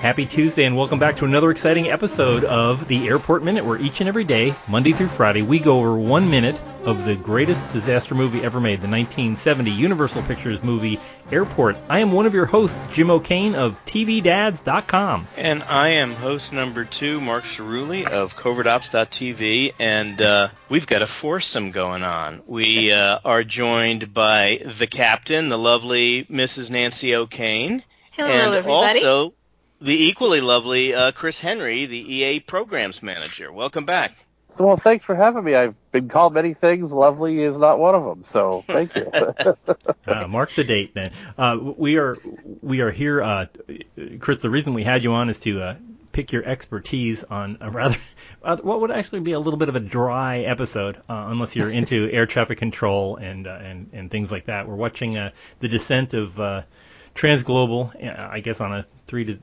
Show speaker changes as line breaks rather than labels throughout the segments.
Happy Tuesday and welcome back to another exciting episode of the Airport Minute where each and every day, Monday through Friday, we go over one minute of the greatest disaster movie ever made, the 1970 Universal Pictures movie Airport. I am one of your hosts, Jim O'Kane of TVDads.com.
And I am host number two, Mark Cerulli of CovertOps.tv, and uh, we've got a foursome going on. We uh, are joined by the captain, the lovely Mrs. Nancy O'Kane.
Hello,
and
everybody.
also the equally lovely uh, Chris Henry, the EAA programs manager. Welcome back.
Well, thanks for having me. I've been called many things. Lovely is not one of them. So thank you.
uh, mark the date then. Uh, we are we are here, uh, Chris. The reason we had you on is to uh, pick your expertise on a rather uh, what would actually be a little bit of a dry episode, uh, unless you're into air traffic control and and and things like that. We're watching the descent of transglobal, I guess on a three to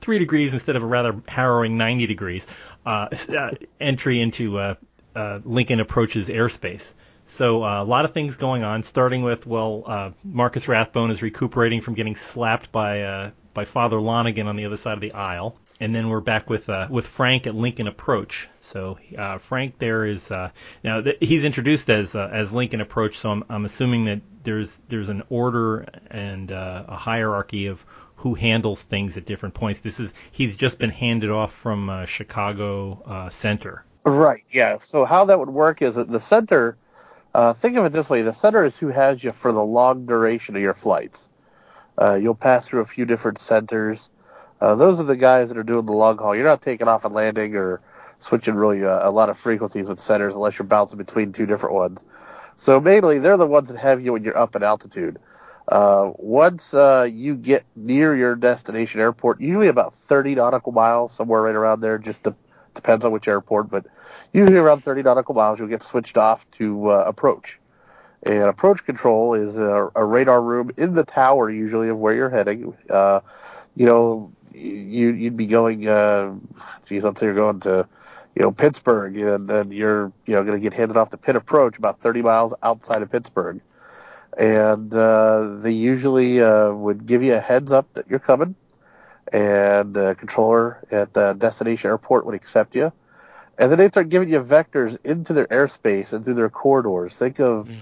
three degrees instead of a rather harrowing 90 degrees uh, uh, entry into uh, uh, Lincoln approaches airspace. So uh, a lot of things going on, starting with well, uh, Marcus Rathbone is recuperating from getting slapped by uh, by Father Lonigan on the other side of the aisle, and then we're back with uh, with Frank at Lincoln Approach. So uh, Frank there is uh, now th- he's introduced as uh, as Lincoln Approach. So I'm, I'm assuming that there's there's an order and uh, a hierarchy of who handles things at different points. This is he's just been handed off from uh, Chicago uh, Center.
Right. Yeah. So how that would work is that the center. Uh, think of it this way: the center is who has you for the long duration of your flights. Uh, you'll pass through a few different centers. Uh, those are the guys that are doing the long haul. You're not taking off and landing or switching really a lot of frequencies with centers unless you're bouncing between two different ones. So mainly, they're the ones that have you when you're up in altitude. Uh, once uh, you get near your destination airport, usually about 30 nautical miles, somewhere right around there, just depends on which airport, but usually around 30 nautical miles, you'll get switched off to uh, approach. And approach control is a, a, radar room in the tower, usually of where you're heading. Uh, you know, you, you'd be going, uh, geez, let's say you're going to, you know, Pittsburgh, and then you're, you know, going to get handed off the pit approach about 30 miles outside of Pittsburgh and uh, they usually uh, would give you a heads up that you're coming, and the controller at the destination airport would accept you, and then they start giving you vectors into their airspace and through their corridors. Think of mm.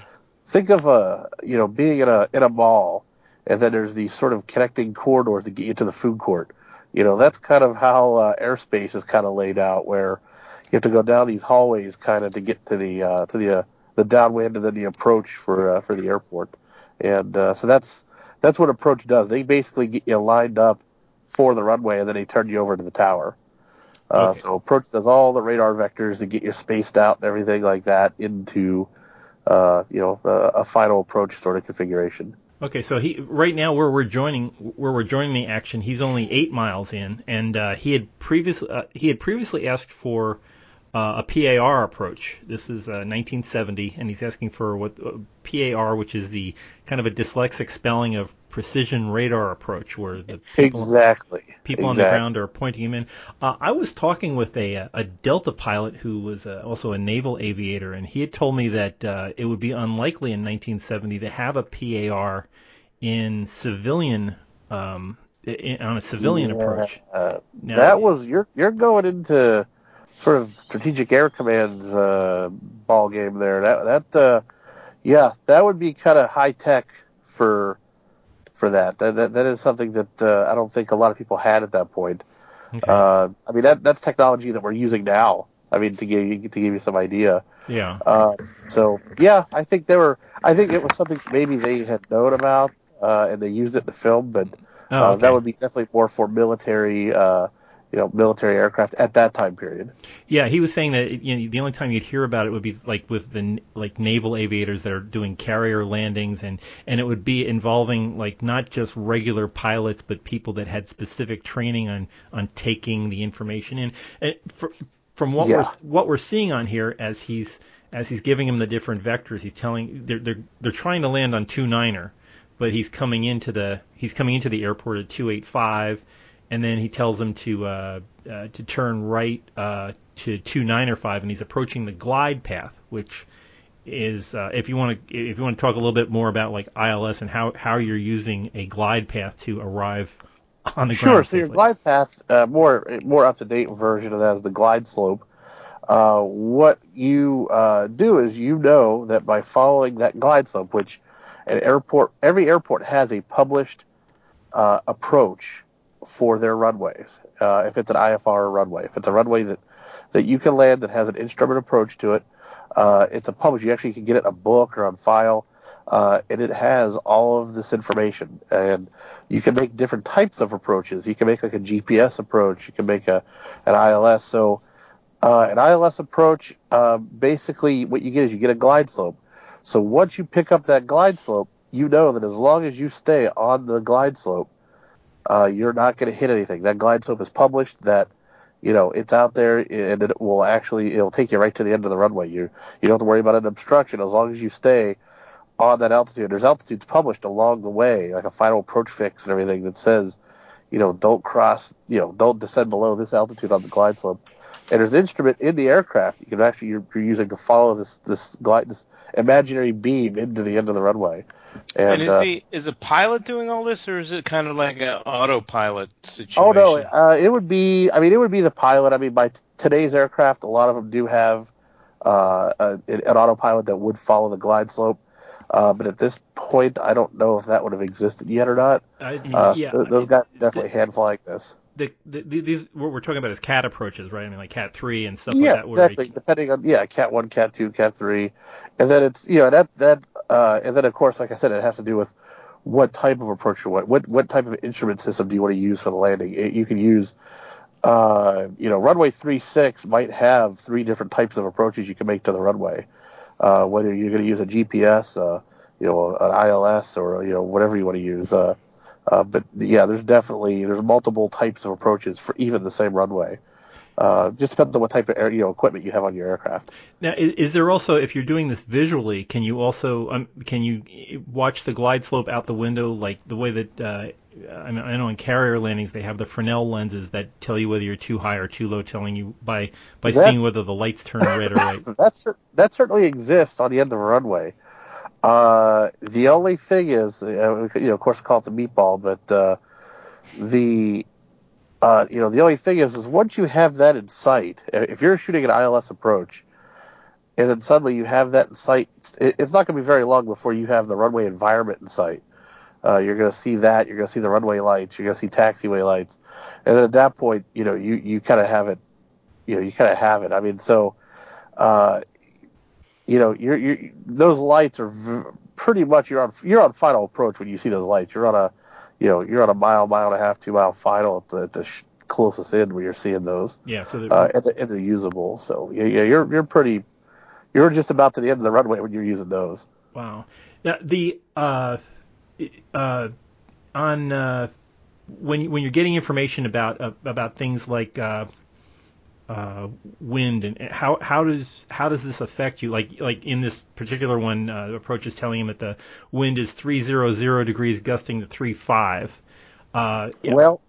think of a you know being in a in a mall, and then there's these sort of connecting corridors to get you to the food court. You know that's kind of how uh, airspace is kind of laid out, where you have to go down these hallways kind of to get to the uh, to the uh, the downwind and then the approach for uh, for the airport. And uh, so that's that's what approach does. They basically get you lined up for the runway and then they turn you over to the tower. Uh, okay. So approach does all the radar vectors to get you spaced out and everything like that into uh, you know a, a final approach sort of configuration.
Okay, so he right now where we're joining where we're joining the action, he's only eight miles in, and uh, he had previously uh, he had previously asked for uh, a PAR approach. This is uh, 1970, and he's asking for what uh, PAR, which is the kind of a dyslexic spelling of precision radar approach, where the
people, exactly
people
exactly.
on the ground are pointing him in. Uh, I was talking with a a Delta pilot who was uh, also a naval aviator, and he had told me that uh, it would be unlikely in 1970 to have a PAR in civilian. Um, in, on a civilian
yeah,
approach.
Now, that was you're you're going into sort of strategic air command's uh, ball game there. That that uh, yeah, that would be kind of high tech for for that. That, that. that is something that uh, I don't think a lot of people had at that point. Okay. Uh, I mean that that's technology that we're using now. I mean to give you to give you some idea.
Yeah.
Uh, so yeah, I think they were. I think it was something maybe they had known about uh, and they used it in the film, but oh, uh, okay. that would be definitely more for military. You know military aircraft at that time period.
Yeah, he was saying that you know, the only time you'd hear about it would be like with the like naval aviators that are doing carrier landings, and and it would be involving like not just regular pilots, but people that had specific training on on taking the information in. And for, from what yeah. we're what we're seeing on here as he's as he's giving him the different vectors, he's telling they're they're they're trying to land on two niner, but he's coming into the he's coming into the airport at two eight five and then he tells him to uh, uh, to turn right uh, to two nine or five, and he's approaching the glide path, which is uh, if you want to if you want to talk a little bit more about like ILS and how how you're using a glide path to arrive on the
sure,
ground.
so your glide path, uh, more more up to date version of that is the glide slope. Uh, what you uh, do is you know that by following that glide slope, which an airport, every airport has a published uh, approach for their runways. Uh, if it's an IFR runway, if it's a runway that that you can land that has an instrument approach to it, uh, it's a published. You actually can get it in a book or on file, uh, and it has all of this information. And you can make different types of approaches. You can make like a GPS approach. You can make a an ILS. So uh, an ILS approach, uh, basically what you get is you get a glide slope. So once you pick up that glide slope, you know that as long as you stay on the glide slope, uh, you're not going to hit anything. That glide slope is published. That you know it's out there, and it will actually it'll take you right to the end of the runway. You you don't have to worry about an obstruction as long as you stay on that altitude. There's altitudes published along the way, like a final approach fix and everything that says, you know, don't cross, you know, don't descend below this altitude on the glide slope. And there's an instrument in the aircraft you can actually you're, you're using to follow this this glide this imaginary beam into the end of the runway. And,
And, is
uh,
the is the pilot doing all this, or is it kind of like an autopilot situation?
Oh no, uh, it would be. I mean, it would be the pilot. I mean, by t- today's aircraft, a lot of them do have uh, a, an autopilot that would follow the glide slope. Uh, but at this point, I don't know if that would have existed yet or not.
I-
Uh,
yeah,
so th- those guys definitely hand flying this.
The, the, the, these what we're talking about is cat approaches, right? I mean, like cat three and stuff
yeah,
like that. Where
exactly. Depending on yeah, cat one, cat two, cat three, and then it's you know that that uh, and then of course, like I said, it has to do with what type of approach you want. What what type of instrument system do you want to use for the landing? It- you can use. Uh, you know, runway three six might have three different types of approaches you can make to the runway. Uh, whether you're going to use a GPS, uh, you know, an ILS, or you know whatever you want to use. Uh, uh, but yeah, there's definitely there's multiple types of approaches for even the same runway. Uh, just depends on what type of air, you know equipment you have on your aircraft.
Now, is, is there also, if you're doing this visually, can you also um, can you watch the glide slope out the window, like the way that uh, I, mean, I know in carrier landings they have the Fresnel lenses that tell you whether you're too high or too low, telling you by by
That-
seeing whether the lights turn red or white.
That's that certainly exists on the end of a runway. Uh, the only thing is, uh, you know, of course, call it the meatball, but uh, the uh, you know the only thing is, is once you have that in sight, if you're shooting an ILS approach, and then suddenly you have that in sight, it's not going to be very long before you have the runway environment in sight. Uh, you're going to see that. You're going to see the runway lights. You're going to see taxiway lights, and then at that point, you know, you you kind of have it. You know, you kind of have it. I mean, so. Uh, you know, you're, you're those lights are v- pretty much you're on you're on final approach when you see those lights. You're on a, you know, you're on a mile, mile and a half, two mile final at the, at the sh- closest end where you're seeing those,
Yeah, so that,
uh, and, they're, and they're usable. So yeah, yeah, you're you're pretty, you're just about to the end of the runway when you're using those.
Wow. Now the uh, uh, on uh, when you- when you're getting information about uh, about things like uh, wind and and how how does how does this affect you? Like like in this particular one, uh, approach is telling him that the wind is three zero zero degrees, gusting to three five. Uh, yeah.
Well,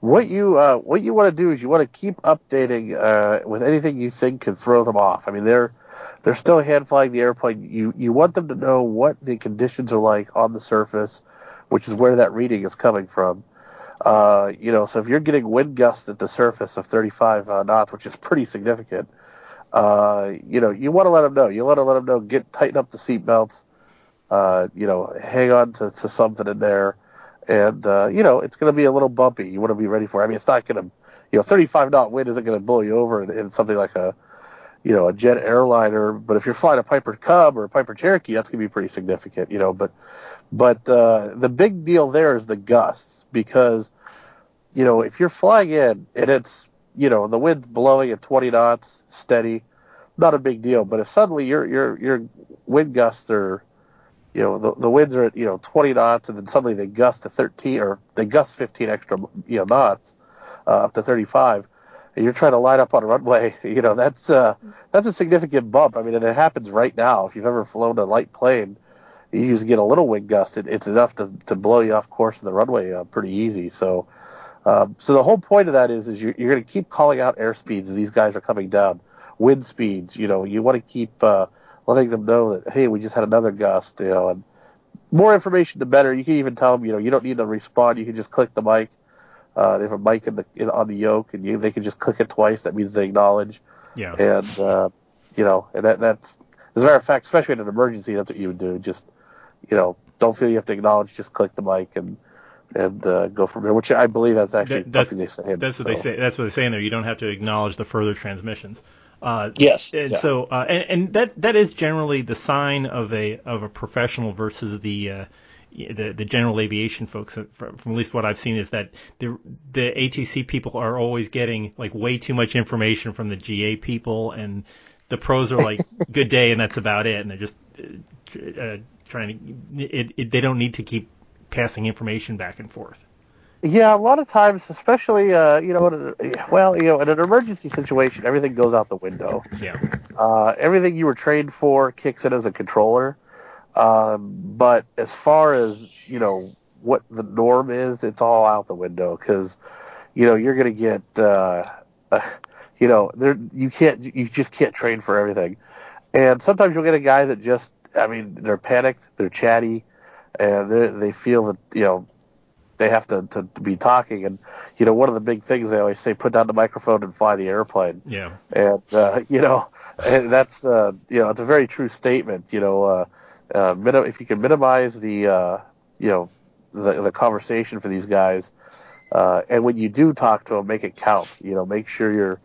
what you uh, what you want to do is you want to keep updating uh, with anything you think could throw them off. I mean, they're they're still hand flying the airplane. You you want them to know what the conditions are like on the surface, which is where that reading is coming from. Uh, you know, so if you're getting wind gusts at the surface of 35 uh, knots, which is pretty significant, uh, you know, you want to let them know. You want to let them know. Get tighten up the seat belts. Uh, you know, hang on to, to something in there, and uh, you know, it's going to be a little bumpy. You want to be ready for. It. I mean, it's not going to, you know, 35 knot wind isn't going to blow you over in, in something like a, you know, a jet airliner. But if you're flying a Piper Cub or a Piper Cherokee, that's going to be pretty significant. You know, but but uh, the big deal there is the gusts because, you know, if you're flying in and it's, you know, the wind's blowing at 20 knots steady, not a big deal. But if suddenly your your your wind gusts are, you know, the, the winds are at you know 20 knots and then suddenly they gust to 13 or they gust 15 extra you know knots uh, up to 35. And you're trying to line up on a runway, you know that's uh, that's a significant bump. I mean, and it happens right now. If you've ever flown a light plane, you just get a little wind gust. It, it's enough to, to blow you off course of the runway uh, pretty easy. So, um, so the whole point of that is, is you're, you're going to keep calling out air speeds as these guys are coming down, wind speeds. You know, you want to keep uh, letting them know that hey, we just had another gust. You know, and more information the better. You can even tell them, you know, you don't need to respond. You can just click the mic Uh, they have a mic in the in, on the yoke, and you, they can just click it twice. That means they acknowledge.
Yeah.
And uh, you know, and that that's as a matter of fact, especially in an emergency, that's what you would do. Just you know, don't feel you have to acknowledge. Just click the mic and and uh, go from there. Which I believe that's actually
That- that's-
something they say.
That's what
so.
they say. That's what they say in there. You don't have to acknowledge the further transmissions. Uh,
Yes.
and
yeah.
so uh, and, and that that is generally the sign of a of a professional versus the uh, the the general aviation folks uh, from, from at least what I've seen is that the the ATC people are always getting like way too much information from the GA people and the pros are like good day and that's about it and they're just uh, uh, trying to it, it, they don't need to keep passing information back and forth.
Yeah, a lot of times, especially uh, you know, well, you know, in an emergency situation, everything goes out the window.
Yeah.
Uh, everything you were trained for kicks in as a controller. Um, but as far as you know, what the norm is, it's all out the window because you know you're gonna get uh, uh, you know there you can't you just can't train for everything, and sometimes you'll get a guy that just I mean they're panicked, they're chatty, and they they feel that you know they have to, to, to be talking. And, you know, one of the big things they always say, put down the microphone and fly the airplane.
Yeah.
And, uh, you know, and that's, uh, you know, it's a very true statement. You know, uh, uh, minim- if you can minimize the, uh, you know, the, the conversation for these guys, uh, and when you do talk to them, make it count. You know, make sure you're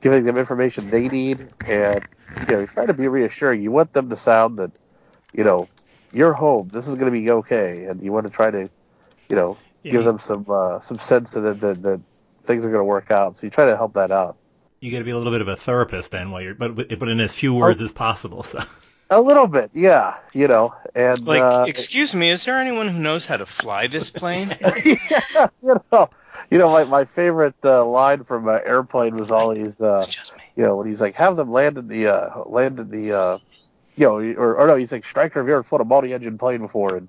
giving them information they need, and you know, try to be reassuring. You want them to sound that, you know, you're home. This is going to be okay, and you want to try to, you know,
Yeah,
give them some uh, some sense that, that that things are going to work out. So you try to help that out.
you got to be a little bit of a therapist then, while you're, but but in as few words as possible. So
A little bit, yeah, you know, and
Like,
uh,
excuse me, is there anyone who knows how to fly this plane?
yeah, you know, you know, my my favorite uh, line from uh, Airplane was always, uh,
just me.
you know, when he's like, have them land in the uh, land in the, uh, you know, or, or no, he's like, Striker, have you ever flown a multi-engine plane before? And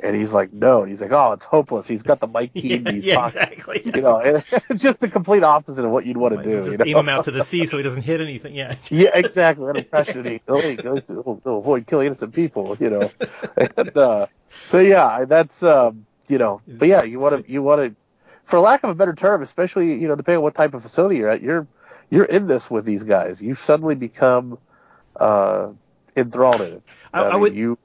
and he's like, no, and he's like, oh, it's hopeless. He's got the mic key, he's
yeah, exactly.
you know, and it's just the complete opposite of what you'd want to do.
Just
You know?
aim him out to the sea so he doesn't hit anything. Yeah.
Yeah, exactly. That impression he to avoid killing innocent people, you know. And uh, so yeah, that's um, you know, but yeah, you want to you want to, for lack of a better term, especially you know, depending on what type of facility you're at, you're you're in this with these guys. You suddenly become uh, enthralled in it.
I- I
mean,
would-
you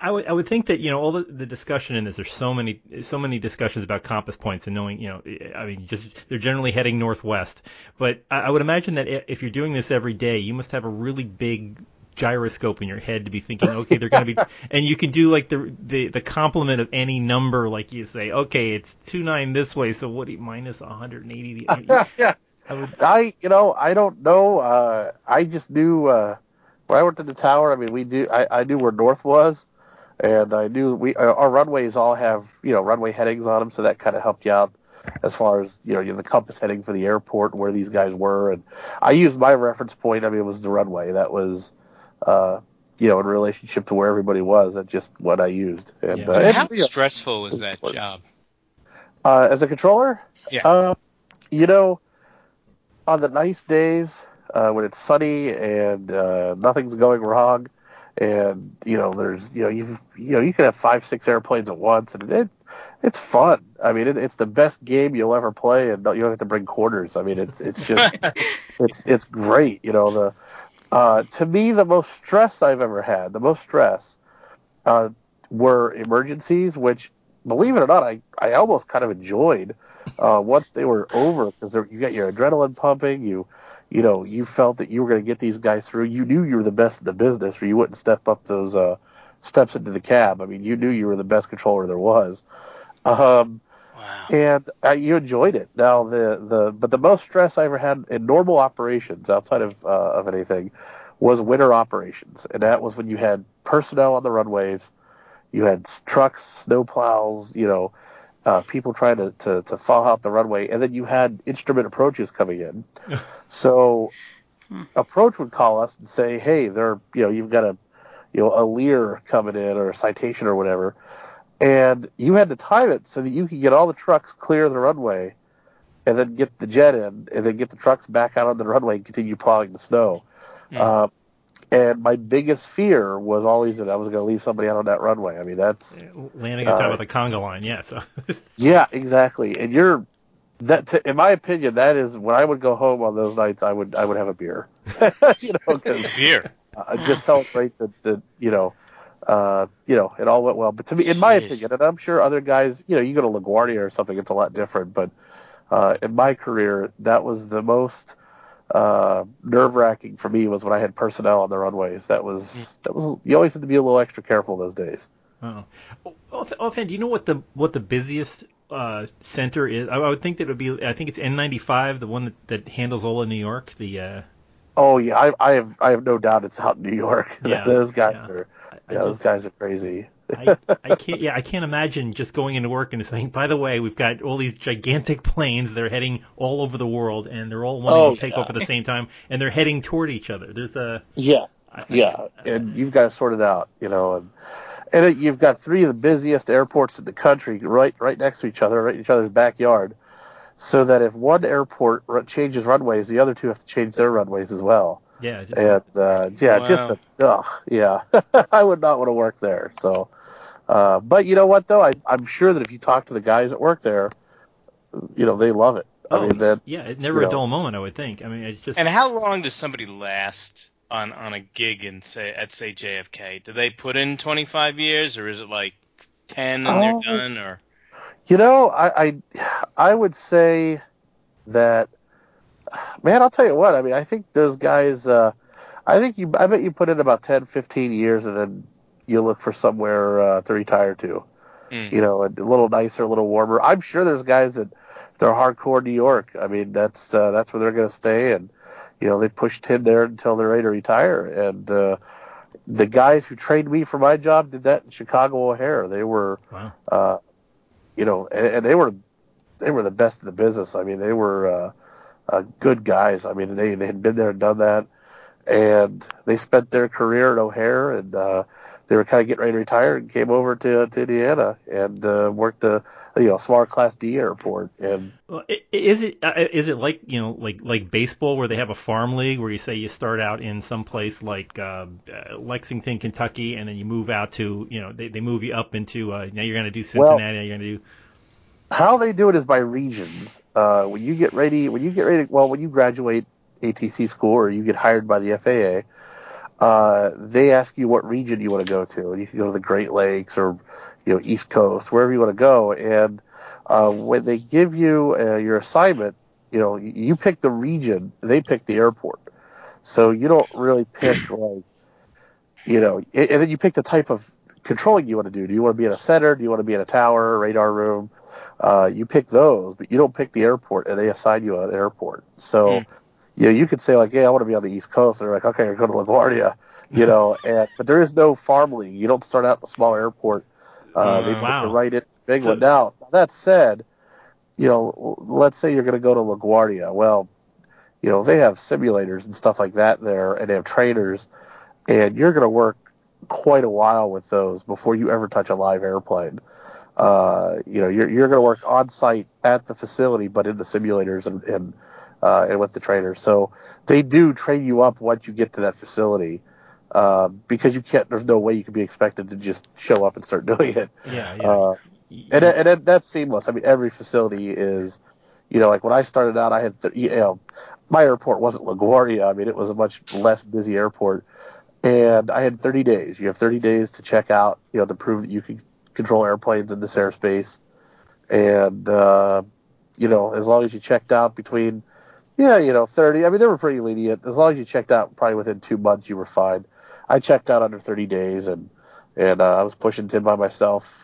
I would I would think that you know all the, the discussion in this. There's so many so many discussions about compass points and knowing you know I mean just they're generally heading northwest. But I, I would imagine that if you're doing this every day, you must have a really big gyroscope in your head to be thinking, okay, they're going to be, and you can do like the the the complement of any number, like you say, okay, it's two nine this way, so what do you minus 180? I mean,
yeah.
I would,
I, you know, I don't know. Uh, I just knew uh, when I worked at the tower. I mean, we do. I, I knew where north was, and I knew we uh, our runways all have you know runway headings on them, so that kind of helped you out as far as you know you have the compass heading for the airport and where these guys were. And I used my reference point. I mean, it was the runway. That was. Uh, you know, in relationship to where everybody was, that's just what I used. And,
Yeah.
uh,
And
and,
how
you know,
stressful was that job?
uh, as a controller,
Yeah.
uh, you know, on the nice days uh, when it's sunny and uh, nothing's going wrong, and you know, there's you know, you you know, you can have five, six airplanes at once, and it it's fun. I mean, it, it's the best game you'll ever play, and you don't have to bring quarters. I mean, it's it's just it's it's great. You know, the uh, to me the most stress I've ever had, the most stress, uh, were emergencies, which believe it or not, I I almost kind of enjoyed uh, once they were over because you got your adrenaline pumping. You you know you felt that you were going to get these guys through. You knew you were the best in the business, or you wouldn't step up those uh, steps into the cab. I mean, you knew you were the best controller there was. Um,
Wow.
and uh, you enjoyed it. Now the the but the most stress I ever had in normal operations outside of uh, of anything was winter operations, and that was when you had personnel on the runways, you had trucks, snow plows, you know, uh, people trying to, to to thaw out the runway, and then you had instrument approaches coming in. so approach would call us and say, hey, they're you know you've got a you know a Lear coming in or a citation or whatever and you had to time it so that you could get all the trucks clear of the runway and then get the jet in and then get the trucks back out on the runway and continue plowing the snow.
Hmm.
Um, and my biggest fear was always that I was going to leave somebody out on that runway. I mean, that's
landing on top
Uh,
of the conga line, yeah. So
yeah, exactly. And you're that, to, in my opinion, that is when I would go home on those nights. I would I would have a beer. you know, 'cause,
Beer.
uh, just celebrate that that you know, uh, you know, it all went well. But to me, in my opinion, and I'm sure other guys, you know, you go to LaGuardia or something, it's a lot different. But uh, in my career, that was the most uh, nerve wracking for me was when I had personnel on the runways. That was that was you always had to be a little extra careful those days.
Oh. Offhand, do you know what the what the busiest uh, center is? I, I would think that it would be. I think it's N95, the one that, that handles all of New York. The uh,
Oh yeah, I, I have I have no doubt it's out in New York.
Yeah,
those guys
yeah.
are
I- I
yeah, those
just-
guys are crazy.
I, I can't. Yeah, I can't imagine just going into work and saying, "By the way, we've got all these gigantic planes. They're heading all over the world, and they're all wanting
Oh,
to take
yeah.
off at the same time, and they're heading toward each other." There's a
Yeah,
I-
yeah, and you've got to sort it out, you know, and and it, you've got three of the busiest airports in the country right right next to each other, right in each other's backyard, so that if one airport ru- changes runways, the other two have to change their runways as well.
yeah. Just,
And uh, yeah,
Wow.
just a, ugh, yeah, I would not want to work there. So, uh, but you know what though, I I'm sure that if you talk to the guys that work there, you know, they love it. I
oh,
mean that
yeah. It's never a
know.
dull moment. I would think. I mean, it's just.
And how long does somebody last on on a gig in say at say JFK? Do they put in 25 years, or is it like 10 and
Oh.
they're done? Or
You know, I, I I would say that man, I'll tell you what, I mean, I think those guys uh I think you I bet you put in about 10, 15 years and then you look for somewhere uh, to retire to.
Mm.
You know, a little nicer, a little warmer. I'm sure there's guys that they're hardcore New York. I mean, that's uh, that's where they're going to stay and you know, they pushed in there until they're ready to retire and uh the guys who trained me for my job did that in Chicago O'Hare. They were
wow.
uh, you know, and, and they were they were the best in the business. I mean, they were uh, uh, good guys. I mean, they they had been there and done that, and they spent their career at O'Hare, and uh, they were kind of getting ready to retire, and came over to to Indiana and uh, worked a you know small class D airport, and
Well, is it uh, it like you know like like baseball where they have a farm league where you say you start out in some place like uh, uh, Lexington, Kentucky, and then you move out to you know they, they move you up into uh, now you're going to do Cincinnati, now you're going to do
how they do it is by regions. Uh, when you get ready, when you get ready, well, when you graduate ATC school or you get hired by the FAA, uh, they ask you what region you want to go to, and you can go to the Great Lakes or you know East Coast, wherever you want to go. And uh, when they give you uh, your assignment, you know you- pick the region, they pick the airport. So you don't really pick like, you know, and then you pick the type of controlling you want to do. Do you want to be in a center? Do you want to be in a tower, radar room? Uh, you pick those, but you don't pick the airport, and they assign you an airport. So,
Hmm.
you know, you could say like, "Yeah, I want to be on the East Coast." And they're like, "Okay, you're going to LaGuardia," you know. And but there is no farm league. You don't start out in a small airport. Uh, they
Uh,
put
wow.
you right in the big
So-
one. Now, that said, you know, let's say you're going to go to LaGuardia. Well, you know, they have simulators and stuff like that there, and they have trainers, and you're going to work quite a while with those before you ever touch a live airplane. Uh, you know, you're you're going to work on site at the facility, but in the simulators and and uh, and with the trainers. So they do train you up once you get to that facility. Uh, because you can't, there's no way you can be expected to just show up and start doing it.
yeah yeah
Uh, and and that, that's seamless. I mean, every facility is, you know, like when I started out, I had, th- you know, my airport wasn't LaGuardia. I mean, it was a much less busy airport, and I had 30 days. You have 30 days to check out, you know, to prove that you can control airplanes in this airspace, and uh, you know, as long as you checked out between, yeah, you know, 30. I mean, they were pretty lenient. As long as you checked out probably within two months, you were fine. I checked out under 30 days, and and uh, I was pushing tin by myself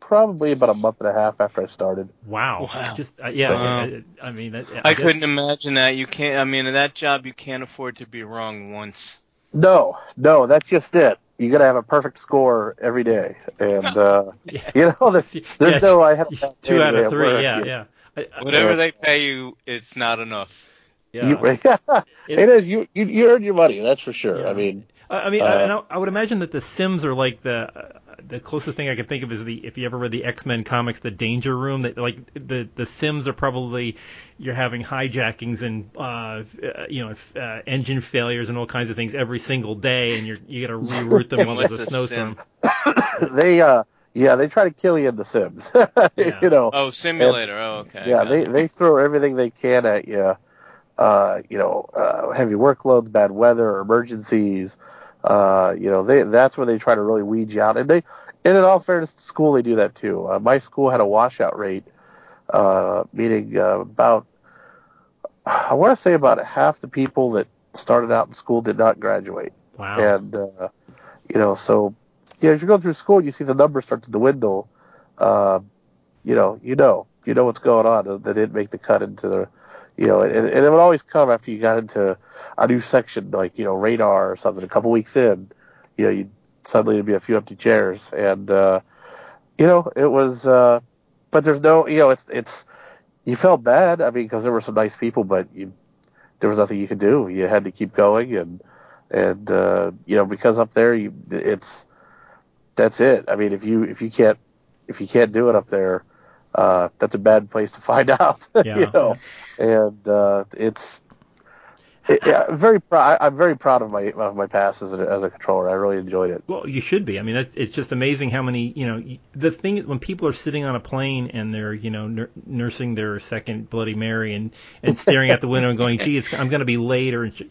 probably about a month and a half after I started.
wow
Wow.
just uh, yeah
Wow.
I, I mean that,
I
guess-
couldn't imagine that. You can't. I mean, in that job, you can't afford to be wrong once.
No, no, that's just it. You got to have a perfect score every day, and uh,
Yeah.
you know, there's, there's
Yeah,
no I have
two out of three
work.
yeah
You-
yeah I- I-
Whatever
Yeah.
they pay you, it's not enough.
Yeah.
You, it is you, you you earn your money, that's for sure.
Yeah.
I mean,
I I mean,
Uh,
I, and I, I would imagine that the Sims are like the uh, the closest thing I can think of is the if you ever read the X Men comics, the Danger Room. That like the the Sims are probably you're having hijackings and uh, uh, you know uh, engine failures and all kinds of things every single day, and you're you got to reroute them while there's a snowstorm.
they uh Yeah, they try to kill you in The Sims.
Yeah.
you know.
Oh, simulator. oh, okay.
yeah, they
it.
they throw everything they can at you. Uh, you know, uh, heavy workloads, bad weather, emergencies. Uh, you know, they that's where they try to really weed you out. And they, and in all fairness, to school they do that too. Uh, my school had a washout rate, uh, meaning uh, about I want to say about half the people that started out in school did not graduate.
Wow.
And uh, you know, so yeah, as you go through school, you see the numbers start to dwindle. Uh, you know, you know, you know what's going on. They didn't make the cut into the, you know, and, and it would always come after you got into a new section, like you know, radar or something. A couple weeks in, you know, you suddenly there'd be a few empty chairs, and uh, you know, it was. Uh, but there's no, you know, it's it's. You felt bad. I mean, because there were some nice people, but you there was nothing you could do. You had to keep going, and and uh, you know, because up there, you it's that's it. I mean, if you if you can't if you can't do it up there, uh, that's a bad place to find out.
Yeah.
you know, and uh, it's it, yeah, very proud. I'm very proud of my of my pass as a, as a controller. I really enjoyed it.
Well, you should be. I mean, it's just amazing how many, you know, the thing is when people are sitting on a plane and they're, you know, nur- nursing their second Bloody Mary and, and staring out the window and going, gee, it's, I'm going to be late or sh-"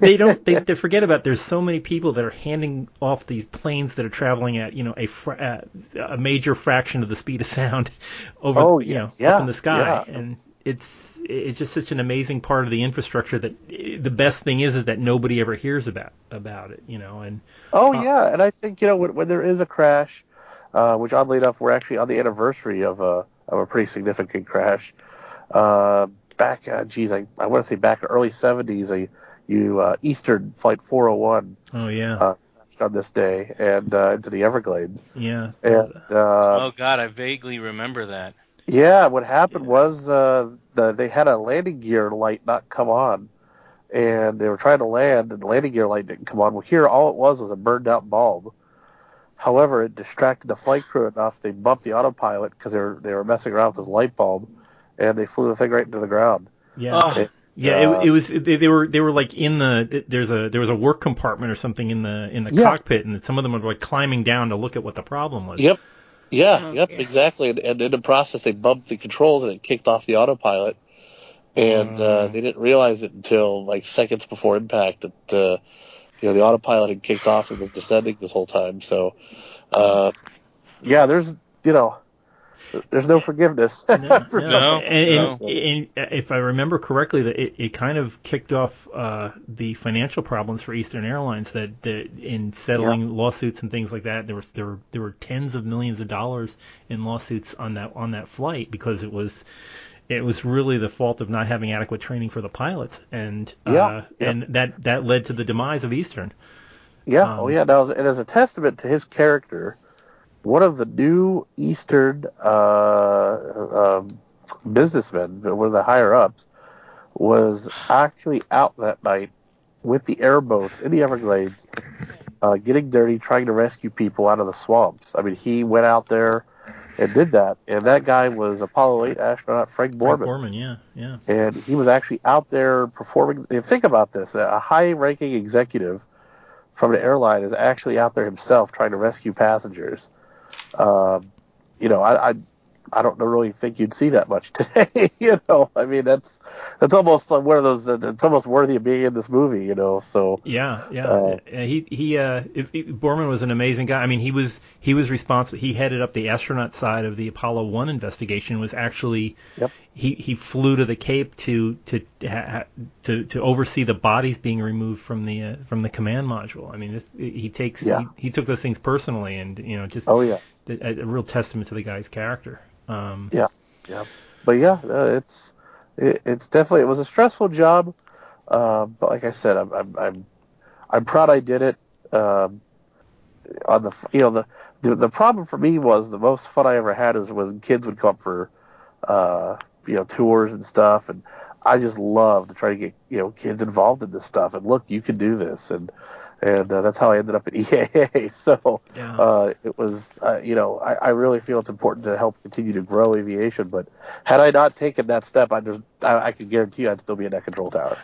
they don't, they, they forget about there's so many people that are handing off these planes that are traveling at, you know, a, fra- a major fraction of the speed of sound over,
Oh,
you know,
yeah,
up in the sky.
yeah.
And it's, it's just such an amazing part of the infrastructure that the best thing is is that nobody ever hears about about it, you know, and
Oh
Uh,
yeah, and I think you know when, when there is a crash, uh, which oddly enough we're actually on the anniversary of a of a pretty significant crash. Uh, back, uh, geez, I, I want to say back in early '70s, a you uh, Eastern Flight 401
Oh yeah,
uh, on this day and uh, into the Everglades.
yeah.
And uh,
oh God, I vaguely remember that.
Yeah, what happened was uh, the, they had a landing gear light not come on, and they were trying to land, and the landing gear light didn't come on. Well, here all it was was a burned out bulb. However, it distracted the flight crew enough. They bumped the autopilot because they were they were messing around with this light bulb, and they flew the thing right into the ground.
yeah.
Oh,
Yeah,
Uh,
it, it was. They, they were. They were like in the. There's a. There was a work compartment or something in the in the
Yeah.
cockpit, and some of them were like climbing down to look at what the problem was.
Yep. Yeah,
Oh,
yep,
yeah.
exactly. And, and in the process, they bumped the controls and it kicked off the autopilot. And uh,
Mm.
they didn't realize it until like seconds before impact that uh, you know the autopilot had kicked off and was descending this whole time. So, uh, yeah, there's you know, there's no forgiveness
No,
for
no.
something.
And, and,
no.
and if I remember correctly, that it, it kind of kicked off uh, the financial problems for Eastern Airlines. That, that in settling lawsuits and things like that, there was there were there were tens of millions of dollars in lawsuits on that on that flight because it was it was really the fault of not having adequate training for the pilots, and uh,
Yeah, yeah.
and that that led to the demise of Eastern.
Yeah,
Um,
oh yeah. Now, as- and as a testament to his character, one of the new Eastern uh, um, businessmen, one of the higher ups, was actually out that night with the airboats in the Everglades, uh, getting dirty, trying to rescue people out of the swamps. I mean, he went out there and did that, and that guy was Apollo 8 astronaut Frank
Frank
Borman
Borman, yeah, yeah.
and he was actually out there performing. Think about this: a high-ranking executive from an airline is actually out there himself trying to rescue passengers. Um, you know, I, I I don't really think you'd see that much today. you know, I mean that's that's almost one of those. It's almost worthy of being in this movie. You know, so
Yeah, yeah.
Uh,
he he uh if, if- Borman was an amazing guy. I mean, he was he was responsible. He headed up the astronaut side of the Apollo 1 investigation. Was actually
Yep.
he he flew to the Cape to to to to oversee the bodies being removed from the uh, from the command module. I mean, this, he takes
Yeah.
he, he took those things personally and you know just
oh yeah,
a, a real testament to the guy's character. Um
yeah, yeah. But yeah, uh, it's it, it's definitely it was a stressful job. Uh, but like I said, I'm I'm I'm, I'm proud I did it. Um, on the you know the, the the problem for me was the most fun I ever had was when kids would come up for uh, you know tours and stuff, and I just love to try to get you know kids involved in this stuff. And look, you can do this, and and uh, that's how I ended up at EAA. So
Yeah.
uh, it was uh, you know I, I really feel it's important to help continue to grow aviation. But had I not taken that step, I just I, I can guarantee you I'd still be in that control tower.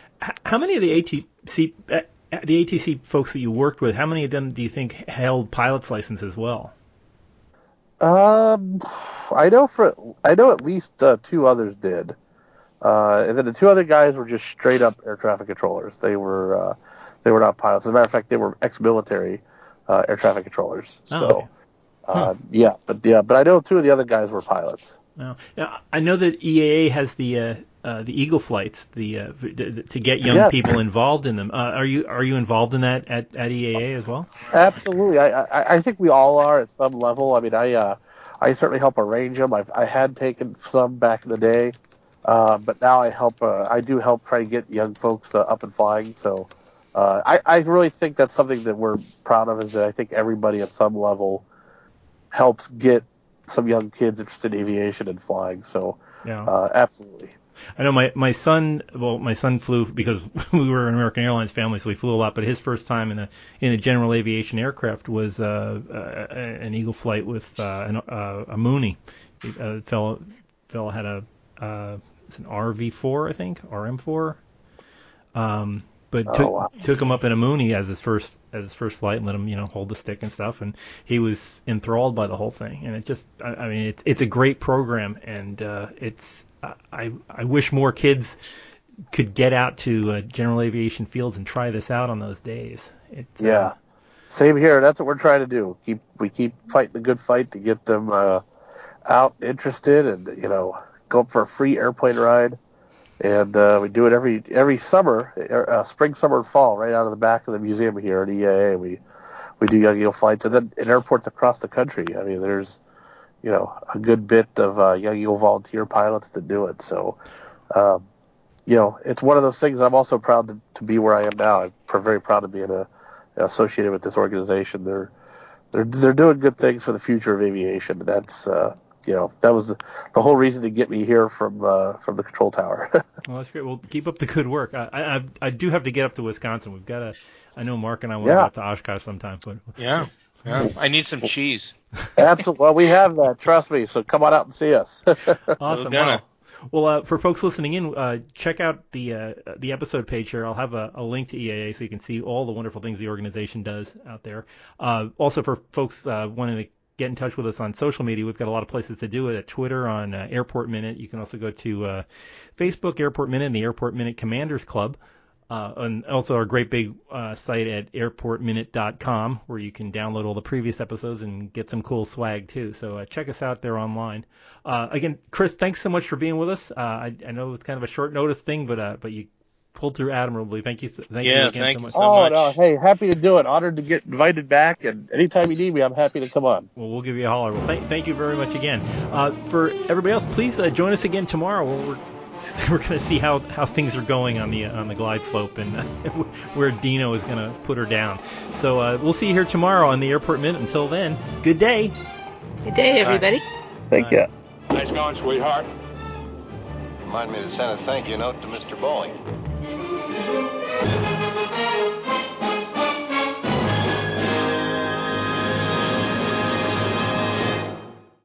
How many of the ATC uh, the ATC folks that you worked with, how many of them do you think held pilot's license as well?
Um, I know for I know at least uh, two others did, uh, and then the two other guys were just straight up air traffic controllers. They were uh, they were not pilots. As a matter of fact, they were ex-military uh, air traffic controllers.
Oh,
so,
okay.
uh, yeah, but yeah, but I know two of the other guys were pilots.
No. Now, I know that EAA has the uh, uh, the Eagle flights, the uh, d- to get young
Yes.
people involved in them. Uh, are you are you involved in that at, at EAA as well?
Absolutely, I, I I think we all are at some level. I mean, I uh, I certainly help arrange them. I've I had taken some back in the day, uh, but now I help. Uh, I do help try to get young folks uh, up and flying. So uh, I I really think that's something that we're proud of. Is that I think everybody at some level helps get some young kids interested in aviation and flying. So
Yeah.
uh, absolutely.
I know my my son. Well, my son flew because we were an American Airlines family, so we flew a lot. But his first time in a in a general aviation aircraft was uh, uh, an Eagle flight with uh, an, uh, a Mooney. A fellow fellow had a uh, it's an RV4, I think, RM4. Um, but
Oh,
took
wow.
took him up in a Mooney as his first as his first flight and let him you know hold the stick and stuff, and he was enthralled by the whole thing. And it just I, I mean it's it's a great program, and uh, it's I I wish more kids could get out to uh, general aviation fields and try this out on those days. It, uh,
Yeah. Same here. That's what we're trying to do. Keep we keep fighting the good fight to get them uh, out interested and you know go up for a free airplane ride. And uh, we do it every every summer, uh, spring, summer, and fall, right out of the back of the museum here at EAA. We we do Young Eagle flights, and then in airports across the country. I mean, there's you know a good bit of uh, Young Eagle volunteer pilots that do it. So, um, you know, it's one of those things. I'm also proud to, to be where I am now. I'm very proud to be a associated with this organization. They're they're they're doing good things for the future of aviation. That's uh, you know that was the, the whole reason to get me here from uh, from the control tower.
Well, that's great. Well, keep up the good work. I, I I- I do have to get up to Wisconsin. We've got to. I know Mark and I want to
Yeah.
get up to Oshkosh sometime, but
Yeah. Yeah. I need some cheese.
Absolutely. Well, we have that. Trust me. So come on out and see us.
awesome.
gonna.
Wow. Well, uh, for folks listening in, uh, check out the uh, the episode page here. I'll have a, a link to EAA so you can see all the wonderful things the organization does out there. Uh, also, for folks uh, wanting to get in touch with us on social media, we've got a lot of places to do it. At Twitter on uh, Airport Minute, you can also go to uh, Facebook Airport Minute and the Airport Minute Commanders Club. Uh, and also our great big uh, site at airportminute.com where you can download all the previous episodes and get some cool swag too. So uh, check us out there online. Uh, again, Chris, thanks so much for being with us. I, I know it's kind of a short notice thing, but but you pulled through admirably. Thank you. Thank
Yeah,
you again
thank
so
you
much.
so
oh
much.
no, hey, happy to do it. Honored to get invited back, and anytime you need me, I'm happy to come on.
Well, we'll give you a holler. Well, thank, thank you very much again. Uh, for everybody else, please uh, join us again tomorrow. Where we're we're going to see how, how things are going on the on the glide slope and uh, where Dino is going to put her down. So uh, we'll see you here tomorrow on the Airport Minute. Until then, good day.
Good day, everybody.
Thank you.
Nice going, sweetheart.
Remind me to send a thank you note to Mr. Boeing. Thank you.